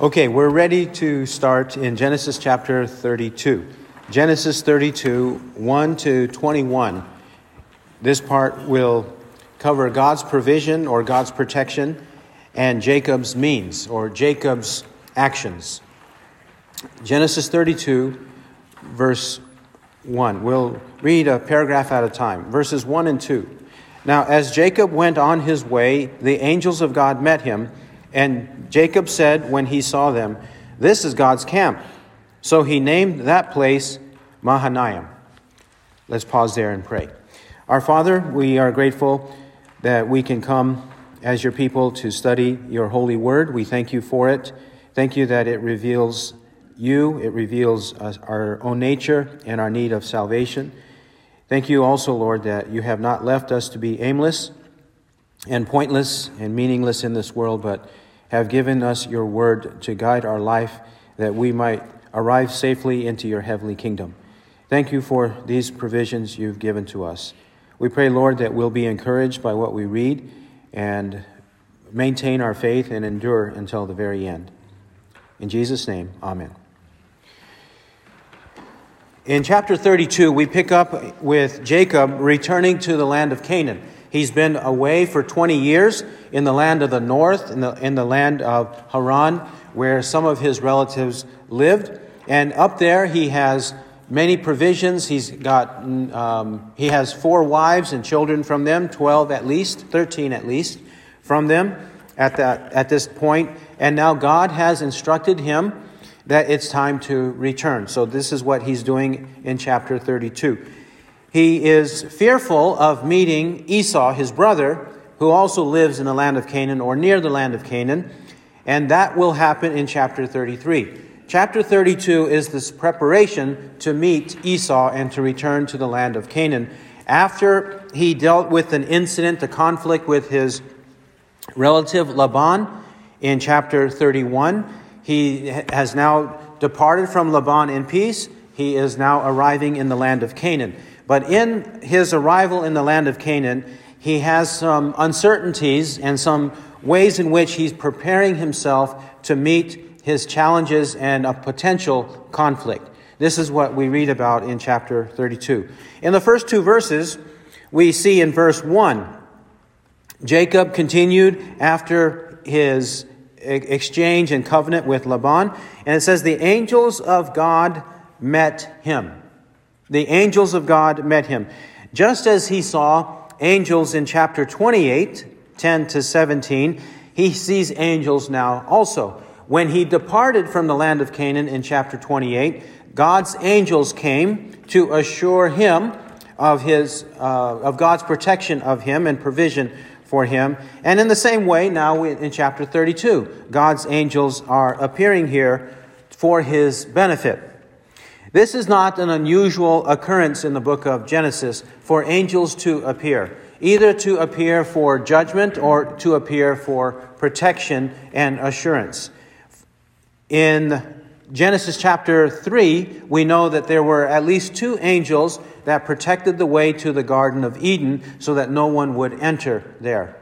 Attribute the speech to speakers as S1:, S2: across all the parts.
S1: Okay, we're ready to start in Genesis chapter 32. Genesis 32, 1 to 21. This part will cover God's provision or God's protection and Jacob's means or Jacob's actions. Genesis 32, verse 1. We'll read a paragraph at a time. Verses 1 and 2. Now, as Jacob went on his way, the angels of God met him, and Jacob said when he saw them, This is God's camp. So he named that place Mahanaim. Let's pause there and pray. Our Father, we are grateful that we can come as your people to study your holy word. We thank you for it. Thank you that it reveals you, it reveals our own nature and our need of salvation. Thank you also, Lord, that you have not left us to be aimless and pointless and meaningless in this world, but have given us your word to guide our life that we might arrive safely into your heavenly kingdom. Thank you for these provisions you've given to us. We pray, Lord, that we'll be encouraged by what we read and maintain our faith and endure until the very end. In Jesus' name, amen. In chapter 32, we pick up with Jacob returning to the land of Canaan. He's been away for 20 years in the land of the north, in the, in the land of Haran, where some of his relatives lived. And up there, he has many provisions. He's got, um, he has four wives and children from them, 12 at least, 13 at least from them at, that, at this point. And now God has instructed him that it's time to return. So this is what he's doing in chapter 32. He is fearful of meeting Esau, his brother, who also lives in the land of Canaan or near the land of Canaan. And that will happen in chapter 33. Chapter 32 is this preparation to meet Esau and to return to the land of Canaan. After he dealt with an incident, a conflict with his relative Laban in chapter 31, he has now departed from Laban in peace. He is now arriving in the land of Canaan. But in his arrival in the land of Canaan, he has some uncertainties and some ways in which he's preparing himself to meet his challenges and a potential conflict. This is what we read about in chapter 32. In the first two verses, we see in verse 1, Jacob continued after his exchange and covenant with Laban, and it says, The angels of God met him. The angels of God met him. Just as he saw angels in chapter 28, 10 to 17, he sees angels now also. When he departed from the land of Canaan in chapter 28, God's angels came to assure him of, his, uh, of God's protection of him and provision for him. And in the same way, now in chapter 32, God's angels are appearing here for his benefit. This is not an unusual occurrence in the book of Genesis for angels to appear, either to appear for judgment or to appear for protection and assurance. In Genesis chapter 3, we know that there were at least two angels that protected the way to the Garden of Eden so that no one would enter there.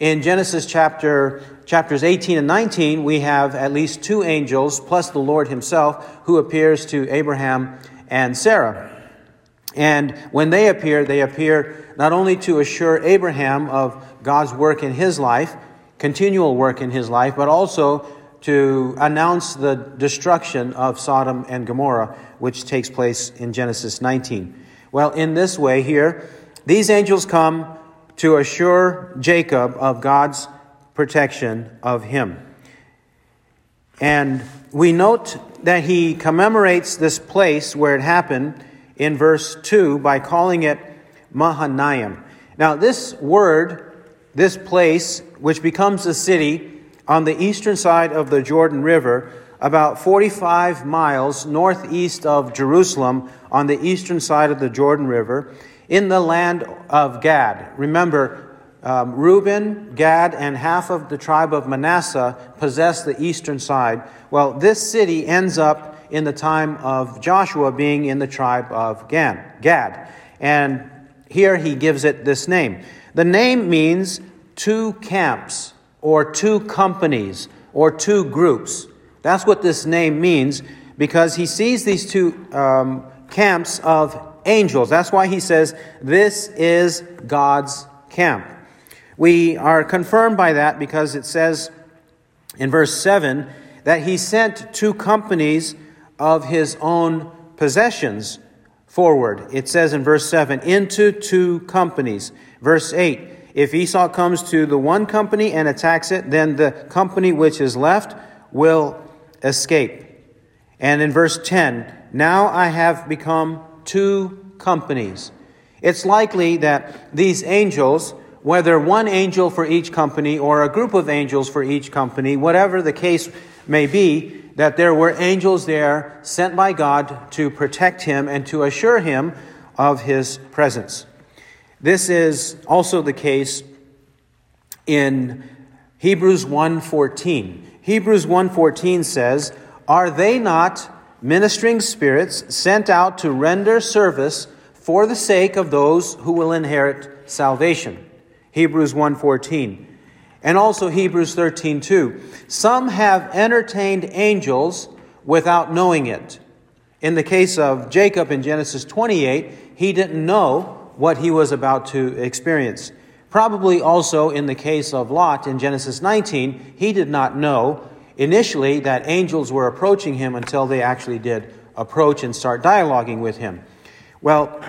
S1: In Genesis chapter, chapters 18 and 19, we have at least two angels, plus the Lord himself, who appears to Abraham and Sarah. And when they appear, they appear not only to assure Abraham of God's work in his life, continual work in his life, but also to announce the destruction of Sodom and Gomorrah, which takes place in Genesis 19. Well, in this way here, these angels come to assure Jacob of God's protection of him. And we note that he commemorates this place where it happened in verse 2 by calling it Mahanaim. Now, this word, this place, which becomes a city, on the eastern side of the Jordan River, about 45 miles northeast of Jerusalem, on the eastern side of the Jordan River, in the land of Gad. Remember, um, Reuben, Gad, and half of the tribe of Manasseh possess the eastern side. Well, this city ends up in the time of Joshua being in the tribe of Gad. And here he gives it this name. The name means two camps or two companies or two groups. That's what this name means because he sees these two um, camps of angels. That's why he says, This is God's camp. We are confirmed by that because it says in verse 7 that he sent two companies of his own possessions forward. It says in verse 7 into two companies. Verse 8 if Esau comes to the one company and attacks it, then the company which is left will escape. And in verse 10, now I have become two companies. It's likely that these angels, whether one angel for each company or a group of angels for each company, whatever the case may be, that there were angels there sent by God to protect him and to assure him of his presence. This is also the case in Hebrews 1:14. Hebrews 1:14 says, "Are they not ministering spirits sent out to render service for the sake of those who will inherit salvation?" Hebrews 1:14. And also Hebrews 13:2. Some have entertained angels without knowing it. In the case of Jacob in Genesis 28, he didn't know what he was about to experience. Probably also in the case of Lot in Genesis 19, he did not know initially that angels were approaching him until they actually did approach and start dialoguing with him. Well,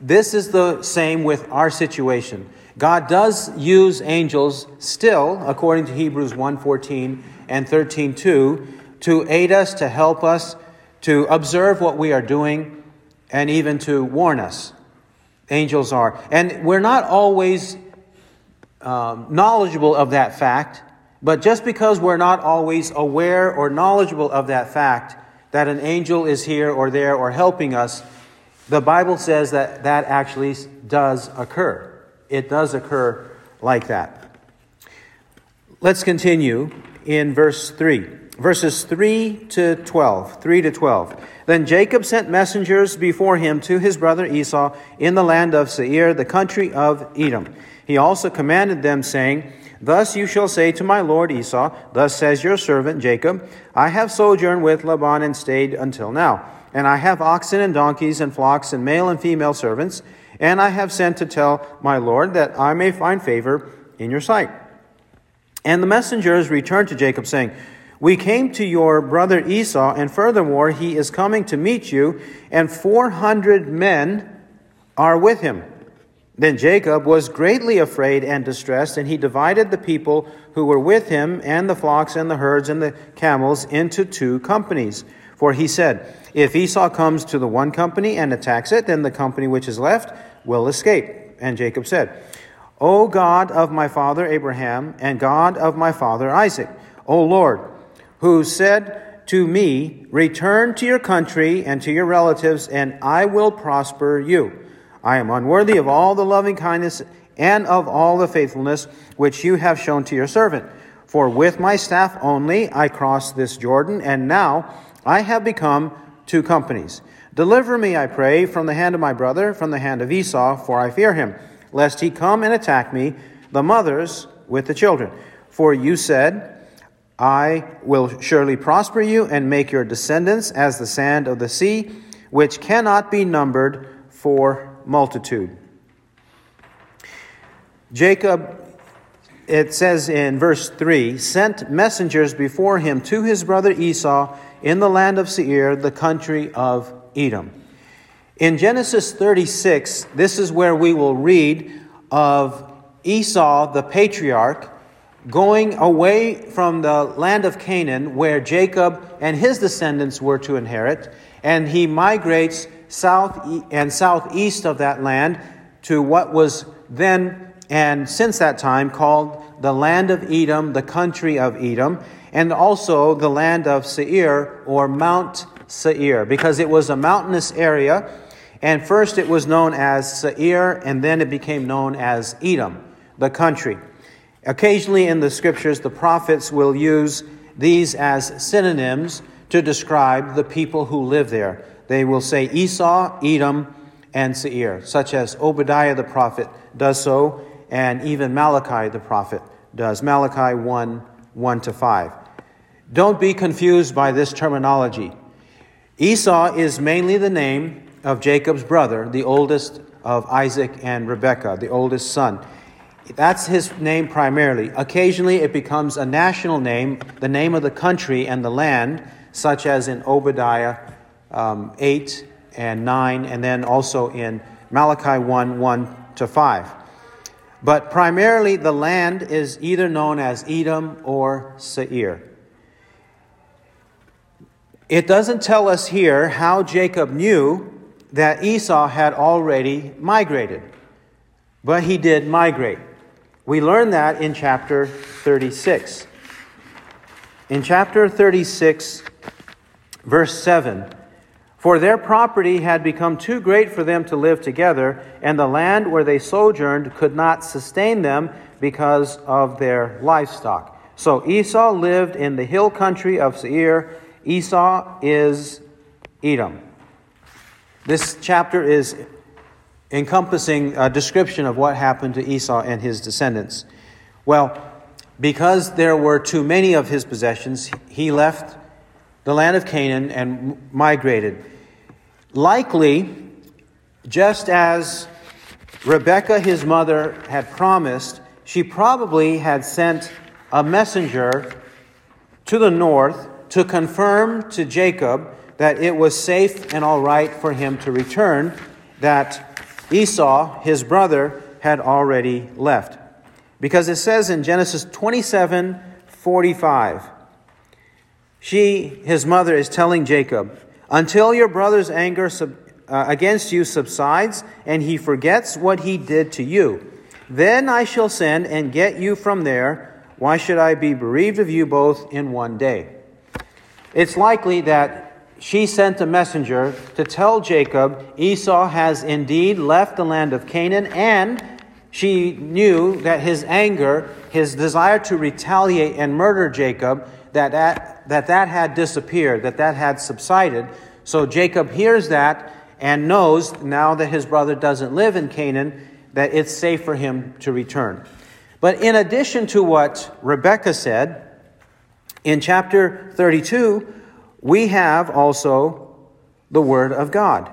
S1: this is the same with our situation. God does use angels still, according to Hebrews 1:14 and 13:2, to aid us, to help us, to observe what we are doing, and even to warn us. Angels are. And we're not always um, knowledgeable of that fact, but just because we're not always aware or knowledgeable of that fact, that an angel is here or there or helping us, the Bible says that that actually does occur. It does occur like that. Let's continue in verse 3. Verses 3 to 12. 3 to 12. Then Jacob sent messengers before him to his brother Esau in the land of Seir, the country of Edom. He also commanded them, saying, Thus you shall say to my lord Esau, Thus says your servant Jacob, I have sojourned with Laban and stayed until now. And I have oxen and donkeys and flocks and male and female servants. And I have sent to tell my lord that I may find favor in your sight. And the messengers returned to Jacob, saying, we came to your brother Esau, and furthermore, he is coming to meet you, and 400 men are with him. Then Jacob was greatly afraid and distressed, and he divided the people who were with him, and the flocks, and the herds, and the camels, into two companies. For he said, If Esau comes to the one company and attacks it, then the company which is left will escape. And Jacob said, O God of my father Abraham, and God of my father Isaac, O Lord, who said to me, Return to your country and to your relatives, and I will prosper you. I am unworthy of all the loving kindness and of all the faithfulness which you have shown to your servant. For with my staff only I crossed this Jordan, and now I have become two companies. Deliver me, I pray, from the hand of my brother, from the hand of Esau, for I fear him, lest he come and attack me, the mothers with the children. For you said, I will surely prosper you and make your descendants as the sand of the sea, which cannot be numbered for multitude. Jacob, it says in verse 3, sent messengers before him to his brother Esau in the land of Seir, the country of Edom. In Genesis 36, this is where we will read of Esau, the patriarch, going away from the land of Canaan, where Jacob and his descendants were to inherit, and he migrates south and southeast of that land to what was then and since that time called the land of Edom, the country of Edom, and also the land of Seir or Mount Seir, because it was a mountainous area. And first it was known as Seir, and then it became known as Edom, the country. Occasionally in the scriptures, the prophets will use these as synonyms to describe the people who live there. They will say Esau, Edom, and Seir, such as Obadiah the prophet does so, and even Malachi the prophet does. Malachi 1 1 to 5. Don't be confused by this terminology. Esau is mainly the name of Jacob's brother, the oldest of Isaac and Rebekah, the oldest son. That's his name primarily. Occasionally, it becomes a national name, the name of the country and the land, such as in Obadiah um, 8 and 9, and then also in Malachi 1 1 to 5. But primarily, the land is either known as Edom or Seir. It doesn't tell us here how Jacob knew that Esau had already migrated, but he did migrate. We learn that in chapter 36. In chapter 36, verse 7, for their property had become too great for them to live together, and the land where they sojourned could not sustain them because of their livestock. So Esau lived in the hill country of Seir. Esau is Edom. This chapter is encompassing a description of what happened to Esau and his descendants. Well, because there were too many of his possessions, he left the land of Canaan and migrated. Likely, just as Rebekah, his mother, had promised, she probably had sent a messenger to the north to confirm to Jacob that it was safe and all right for him to return, that Esau, his brother, had already left. Because it says in Genesis 27 45, she, his mother, is telling Jacob, Until your brother's anger sub, uh, against you subsides and he forgets what he did to you, then I shall send and get you from there. Why should I be bereaved of you both in one day? It's likely that she sent a messenger to tell Jacob Esau has indeed left the land of Canaan, and she knew that his anger, his desire to retaliate and murder Jacob, that that, that, had disappeared, that that had subsided. So Jacob hears that and knows now that his brother doesn't live in Canaan that it's safe for him to return. But in addition to what Rebekah said, in chapter 32, we have also the Word of God.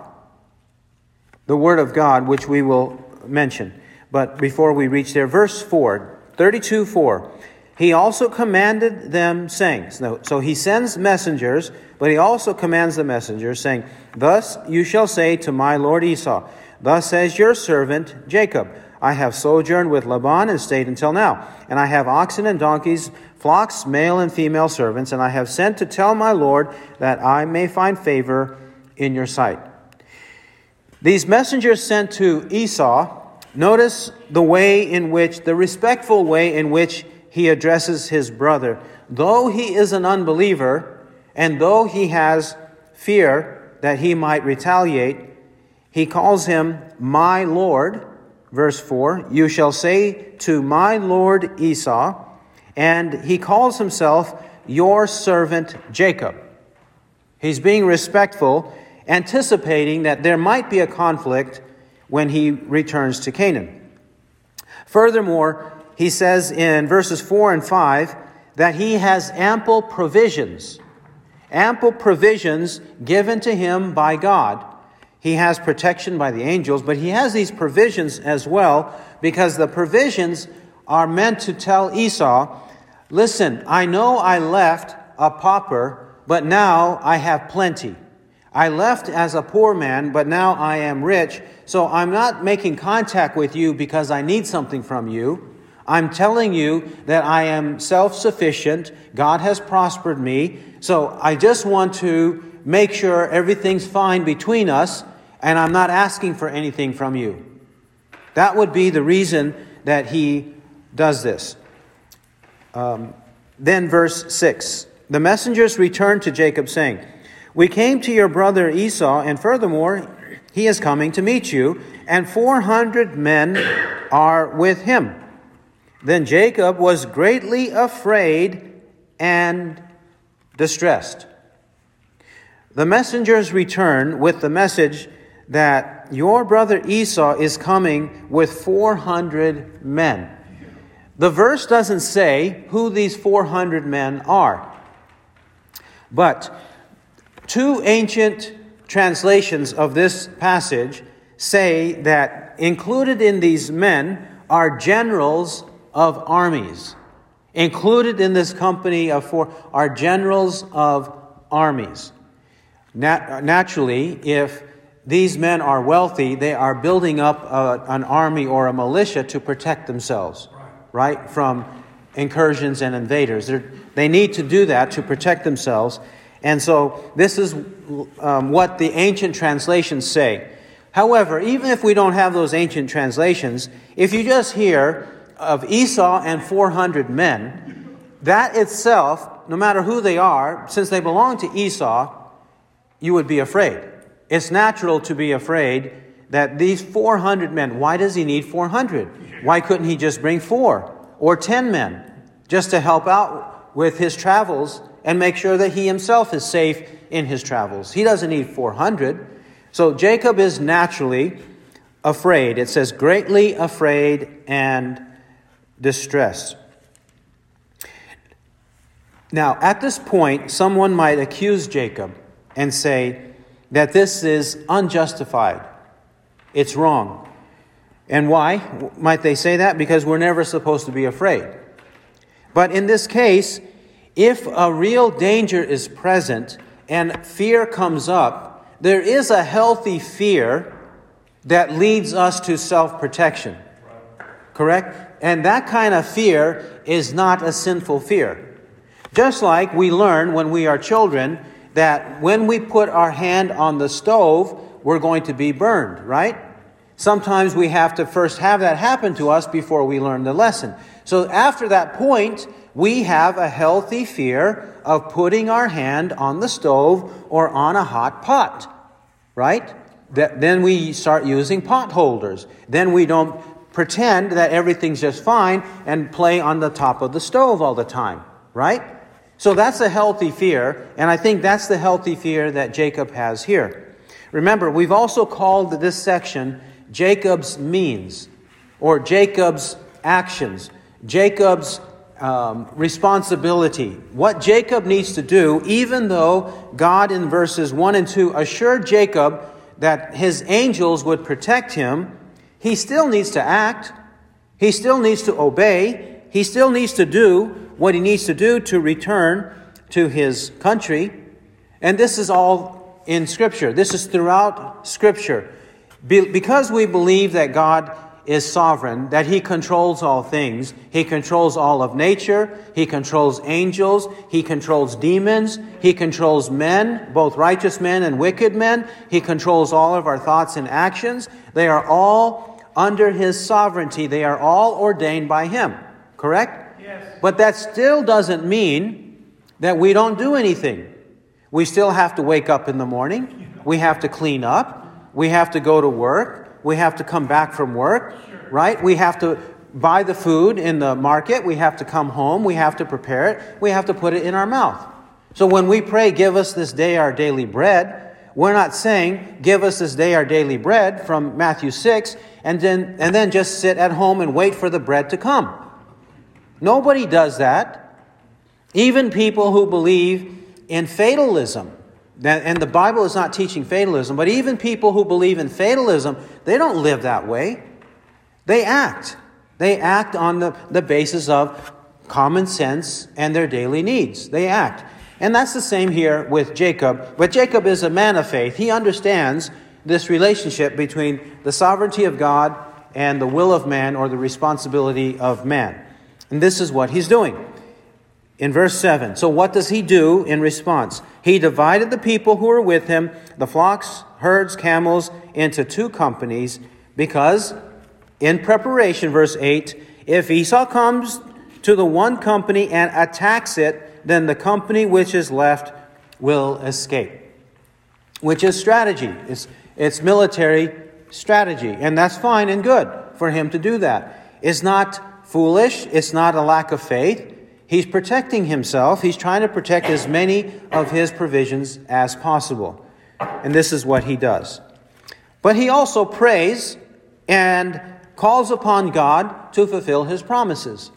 S1: The Word of God, which we will mention. But before we reach there, verse 4, 32 4. He also commanded them, saying, so he sends messengers, but he also commands the messengers, saying, Thus you shall say to my lord Esau, Thus says your servant Jacob, I have sojourned with Laban and stayed until now, and I have oxen and donkeys flocks, male and female servants, and I have sent to tell my Lord that I may find favor in your sight. These messengers sent to Esau, notice the way in which, the respectful way in which he addresses his brother. Though he is an unbeliever, and though he has fear that he might retaliate, he calls him my Lord. Verse 4 You shall say to my Lord Esau, and he calls himself your servant Jacob. He's being respectful, anticipating that there might be a conflict when he returns to Canaan. Furthermore, he says in verses 4 and 5 that he has ample provisions, ample provisions given to him by God. He has protection by the angels, but he has these provisions as well because the provisions are meant to tell Esau Listen, I know I left a pauper, but now I have plenty. I left as a poor man, but now I am rich. So I'm not making contact with you because I need something from you. I'm telling you that I am self sufficient. God has prospered me. So I just want to make sure everything's fine between us, and I'm not asking for anything from you. That would be the reason that he does this. Um, then, verse 6 The messengers returned to Jacob, saying, We came to your brother Esau, and furthermore, he is coming to meet you, and 400 men are with him. Then Jacob was greatly afraid and distressed. The messengers return with the message that your brother Esau is coming with 400 men. The verse doesn't say who these 400 men are. But two ancient translations of this passage say that included in these men are generals of armies. Included in this company of four are generals of armies. Nat- naturally, if these men are wealthy, they are building up a, an army or a militia to protect themselves, right, from incursions and invaders. They're, they need to do that to protect themselves. And so, this is um, what the ancient translations say. However, even if we don't have those ancient translations, if you just hear of Esau and 400 men, that itself, no matter who they are, since they belong to Esau, you would be afraid. It's natural to be afraid that these 400 men, why does he need 400? Why couldn't he just bring four or 10 men just to help out with his travels and make sure that he himself is safe in his travels? He doesn't need 400. So Jacob is naturally afraid. It says, greatly afraid and distressed. Now, at this point, someone might accuse Jacob and say that this is unjustified. It's wrong. And why might they say that? Because we're never supposed to be afraid. But in this case, if a real danger is present and fear comes up, there is a healthy fear that leads us to self protection. Correct? And that kind of fear is not a sinful fear. Just like we learn when we are children that when we put our hand on the stove, we're going to be burned, right? Sometimes we have to first have that happen to us before we learn the lesson. So after that point, we have a healthy fear of putting our hand on the stove or on a hot pot, right? That, then we start using pot holders. Then we don't pretend that everything's just fine and play on the top of the stove all the time, right? So that's a healthy fear, and I think that's the healthy fear that Jacob has here. Remember, we've also called this section Jacob's means or Jacob's actions, Jacob's um, responsibility. What Jacob needs to do, even though God in verses 1 and 2 assured Jacob that his angels would protect him, he still needs to act. He still needs to obey. He still needs to do what he needs to do to return to his country. And this is all in Scripture. This is throughout Scripture. Because we believe that God is sovereign, that he controls all things. He controls all of nature. He controls angels. He controls demons. He controls men, both righteous men and wicked men. He controls all of our thoughts and actions. They are all under his sovereignty. They are all ordained by him. Correct? Yes. But that still doesn't mean that we don't do anything. We still have to wake up in the morning. We have to clean up. We have to go to work. We have to come back from work, right? We have to buy the food in the market. We have to come home. We have to prepare it. We have to put it in our mouth. So when we pray, give us this day our daily bread, we're not saying, give us this day our daily bread from Matthew 6, and then, and then just sit at home and wait for the bread to come. Nobody does that. Even people who believe in fatalism and the Bible is not teaching fatalism, but even people who believe in fatalism, they don't live that way. They act. They act on the, the basis of common sense and their daily needs. They act. And that's the same here with Jacob. But Jacob is a man of faith. He understands this relationship between the sovereignty of God and the will of man or the responsibility of man. And this is what he's doing in verse 7. So, what does he do in response? He divided the people who were with him, the flocks, herds, camels, into two companies, because in preparation, verse 8, if Esau comes to the one company and attacks it, then the company which is left will escape. Which is strategy. It's, it's military strategy. And that's fine and good for him to do that. It's not foolish, it's not a lack of faith. He's protecting himself. He's trying to protect as many of his provisions as possible. And this is what he does. But he also prays and calls upon God to fulfill his promises.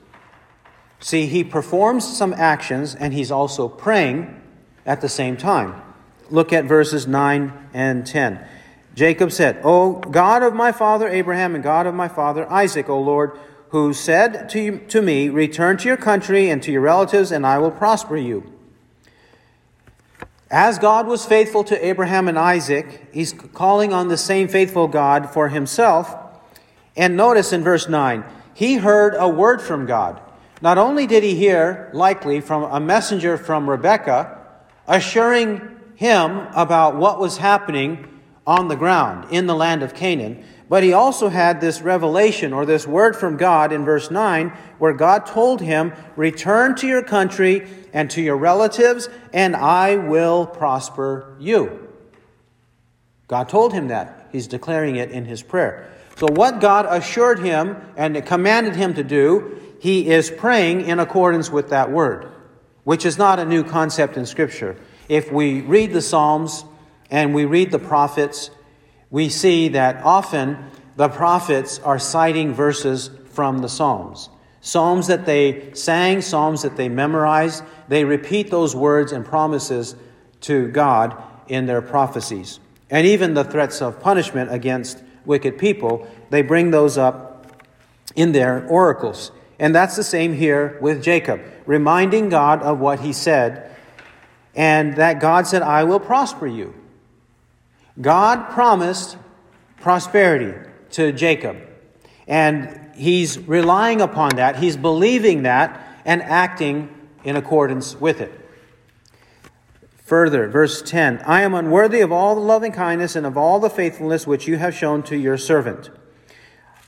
S1: See, he performs some actions and he's also praying at the same time. Look at verses 9 and 10. Jacob said, O God of my father Abraham and God of my father Isaac, O Lord, who said to, you, to me, Return to your country and to your relatives, and I will prosper you. As God was faithful to Abraham and Isaac, he's calling on the same faithful God for himself. And notice in verse 9, he heard a word from God. Not only did he hear, likely, from a messenger from Rebekah, assuring him about what was happening on the ground in the land of Canaan. But he also had this revelation or this word from God in verse 9 where God told him, Return to your country and to your relatives, and I will prosper you. God told him that. He's declaring it in his prayer. So, what God assured him and commanded him to do, he is praying in accordance with that word, which is not a new concept in Scripture. If we read the Psalms, and we read the prophets, we see that often the prophets are citing verses from the Psalms. Psalms that they sang, Psalms that they memorized, they repeat those words and promises to God in their prophecies. And even the threats of punishment against wicked people, they bring those up in their oracles. And that's the same here with Jacob, reminding God of what he said, and that God said, I will prosper you. God promised prosperity to Jacob, and he's relying upon that, he's believing that, and acting in accordance with it. Further, verse 10 I am unworthy of all the loving kindness and of all the faithfulness which you have shown to your servant.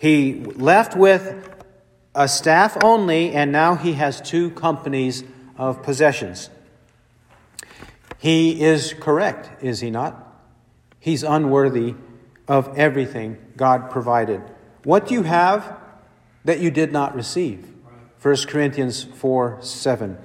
S1: He left with a staff only, and now he has two companies of possessions. He is correct, is he not? He's unworthy of everything God provided. What do you have that you did not receive? 1 Corinthians 4 7.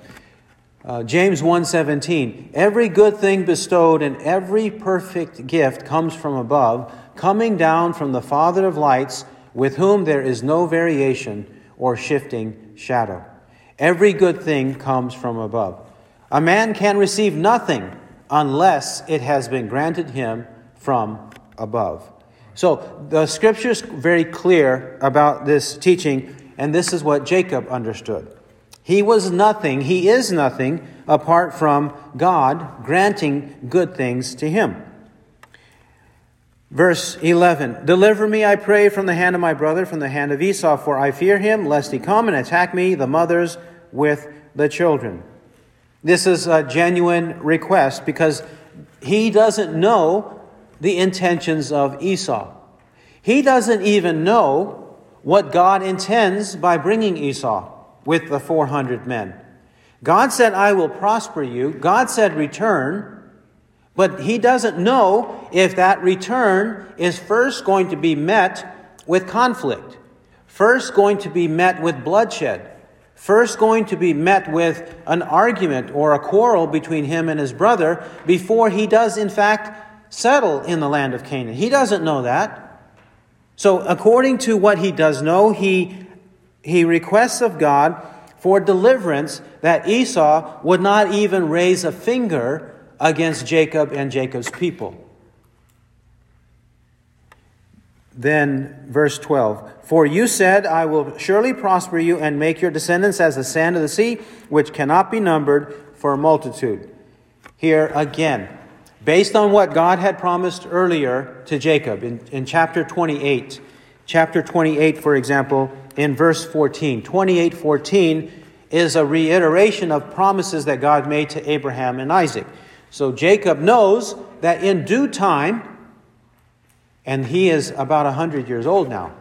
S1: Uh, James 1:17 Every good thing bestowed and every perfect gift comes from above coming down from the father of lights with whom there is no variation or shifting shadow Every good thing comes from above A man can receive nothing unless it has been granted him from above. So the scripture is very clear about this teaching, and this is what Jacob understood. He was nothing, he is nothing apart from God granting good things to him. Verse 11 Deliver me, I pray, from the hand of my brother, from the hand of Esau, for I fear him, lest he come and attack me, the mothers with the children. This is a genuine request because he doesn't know the intentions of Esau. He doesn't even know what God intends by bringing Esau with the 400 men. God said, I will prosper you. God said, return. But he doesn't know if that return is first going to be met with conflict, first going to be met with bloodshed, first going to be met with an argument or a quarrel between him and his brother before he does, in fact, settle in the land of Canaan. He doesn't know that. So, according to what he does know, he, he requests of God for deliverance that Esau would not even raise a finger against Jacob and Jacob's people. Then, verse 12 For you said, I will surely prosper you and make your descendants as the sand of the sea, which cannot be numbered for a multitude. Here again, based on what God had promised earlier to Jacob in, in chapter 28. Chapter 28, for example, in verse 14. 28 14 is a reiteration of promises that God made to Abraham and Isaac. So Jacob knows that in due time, and he is about 100 years old now,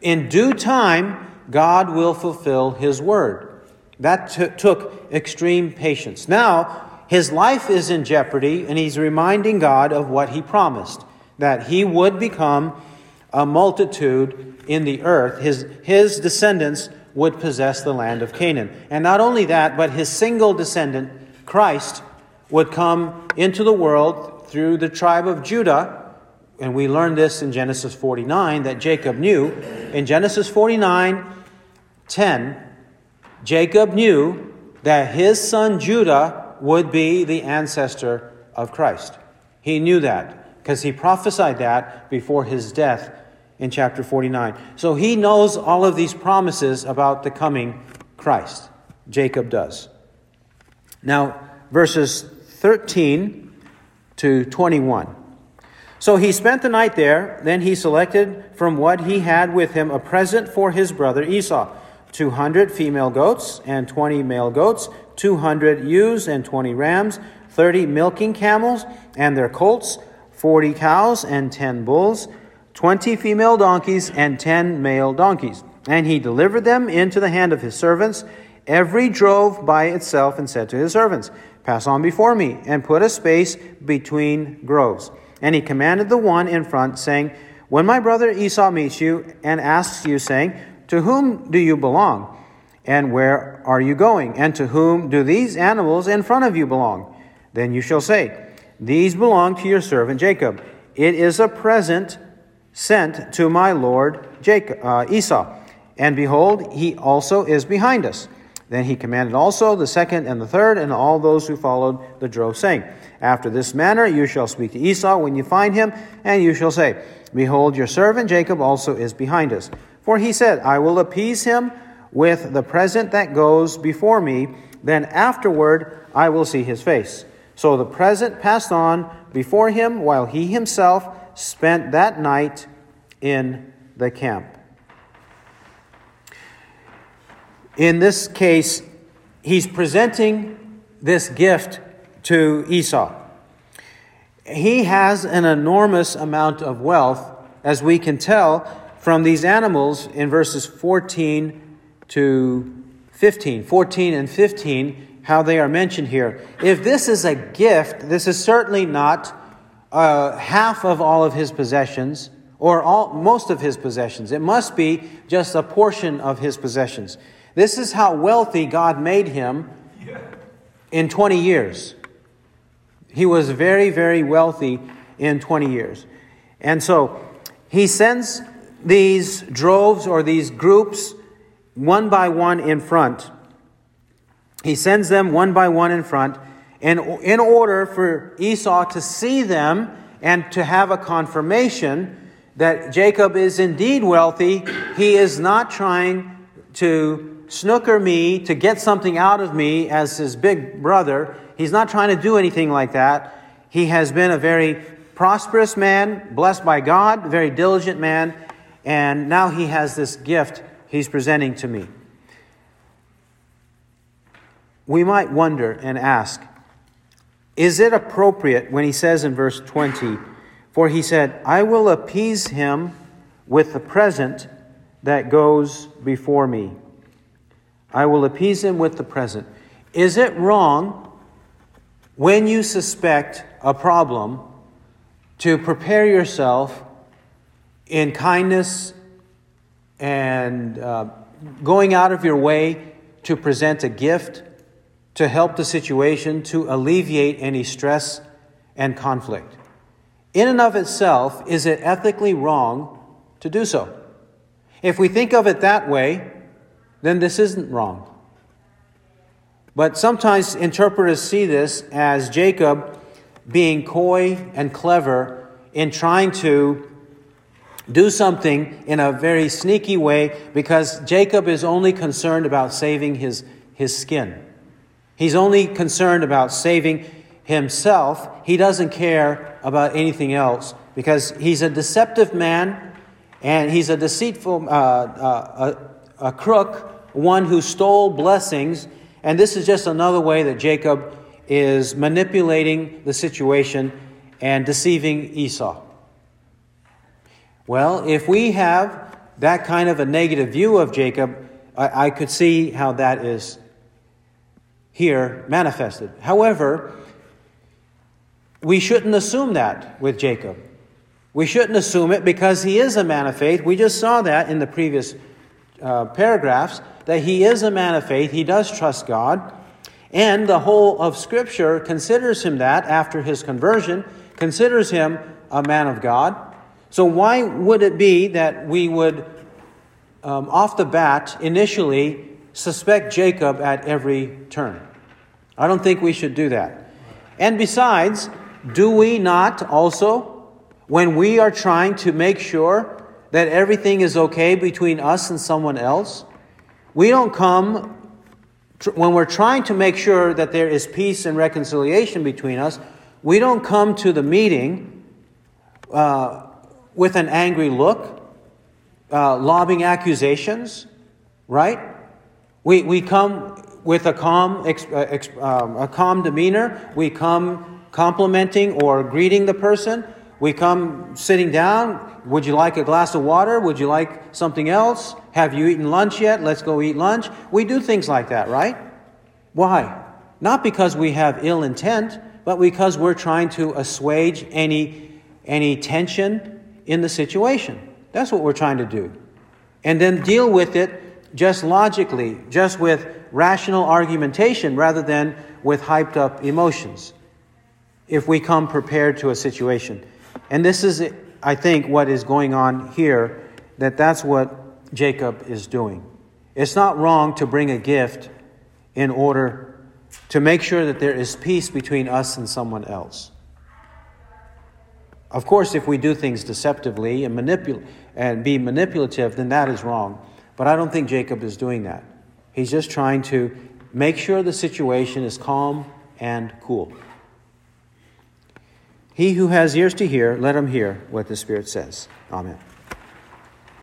S1: in due time, God will fulfill his word. That t- took extreme patience. Now, his life is in jeopardy, and he's reminding God of what he promised that he would become a multitude in the earth. His, his descendants would possess the land of Canaan. And not only that, but his single descendant, Christ, would come into the world through the tribe of Judah. And we learned this in Genesis 49 that Jacob knew. In Genesis 49 10, Jacob knew that his son Judah would be the ancestor of Christ. He knew that because he prophesied that before his death in chapter 49. So he knows all of these promises about the coming Christ. Jacob does. Now, verses 13 to 21. So he spent the night there. Then he selected from what he had with him a present for his brother Esau 200 female goats and 20 male goats, 200 ewes and 20 rams, 30 milking camels and their colts, 40 cows and 10 bulls, 20 female donkeys and 10 male donkeys. And he delivered them into the hand of his servants. Every drove by itself and said to his servants, Pass on before me and put a space between groves. And he commanded the one in front, saying, When my brother Esau meets you and asks you, saying, To whom do you belong? And where are you going? And to whom do these animals in front of you belong? Then you shall say, These belong to your servant Jacob. It is a present sent to my lord Jacob, uh, Esau. And behold, he also is behind us. Then he commanded also the second and the third, and all those who followed the drove, saying, After this manner you shall speak to Esau when you find him, and you shall say, Behold, your servant Jacob also is behind us. For he said, I will appease him with the present that goes before me, then afterward I will see his face. So the present passed on before him, while he himself spent that night in the camp. In this case, he's presenting this gift to Esau. He has an enormous amount of wealth, as we can tell from these animals in verses 14 to 15. 14 and 15, how they are mentioned here. If this is a gift, this is certainly not uh, half of all of his possessions or all, most of his possessions. It must be just a portion of his possessions. This is how wealthy God made him in 20 years. He was very, very wealthy in 20 years. And so he sends these droves or these groups one by one in front. He sends them one by one in front in, in order for Esau to see them and to have a confirmation that Jacob is indeed wealthy. He is not trying to snooker me to get something out of me as his big brother. He's not trying to do anything like that. He has been a very prosperous man, blessed by God, very diligent man, and now he has this gift he's presenting to me. We might wonder and ask is it appropriate when he says in verse 20, For he said, I will appease him with the present that goes before me? I will appease him with the present. Is it wrong when you suspect a problem to prepare yourself in kindness and uh, going out of your way to present a gift to help the situation, to alleviate any stress and conflict? In and of itself, is it ethically wrong to do so? If we think of it that way, then this isn't wrong. But sometimes interpreters see this as Jacob being coy and clever in trying to do something in a very sneaky way because Jacob is only concerned about saving his, his skin. He's only concerned about saving himself. He doesn't care about anything else because he's a deceptive man and he's a deceitful, uh, uh, a, a crook one who stole blessings. And this is just another way that Jacob is manipulating the situation and deceiving Esau. Well, if we have that kind of a negative view of Jacob, I, I could see how that is here manifested. However, we shouldn't assume that with Jacob. We shouldn't assume it because he is a man of faith. We just saw that in the previous uh, paragraphs that he is a man of faith, he does trust God, and the whole of Scripture considers him that after his conversion, considers him a man of God. So, why would it be that we would, um, off the bat, initially suspect Jacob at every turn? I don't think we should do that. And besides, do we not also, when we are trying to make sure that everything is okay between us and someone else, we don't come, when we're trying to make sure that there is peace and reconciliation between us, we don't come to the meeting uh, with an angry look, uh, lobbing accusations, right? We, we come with a calm, uh, um, a calm demeanor. We come complimenting or greeting the person. We come sitting down. Would you like a glass of water? Would you like something else? Have you eaten lunch yet? Let's go eat lunch. We do things like that, right? Why? Not because we have ill intent, but because we're trying to assuage any, any tension in the situation. That's what we're trying to do. And then deal with it just logically, just with rational argumentation rather than with hyped up emotions if we come prepared to a situation. And this is, I think, what is going on here, that that's what Jacob is doing. It's not wrong to bring a gift in order to make sure that there is peace between us and someone else. Of course, if we do things deceptively and, manipul- and be manipulative, then that is wrong. But I don't think Jacob is doing that. He's just trying to make sure the situation is calm and cool. He who has ears to hear, let him hear what the Spirit says. Amen.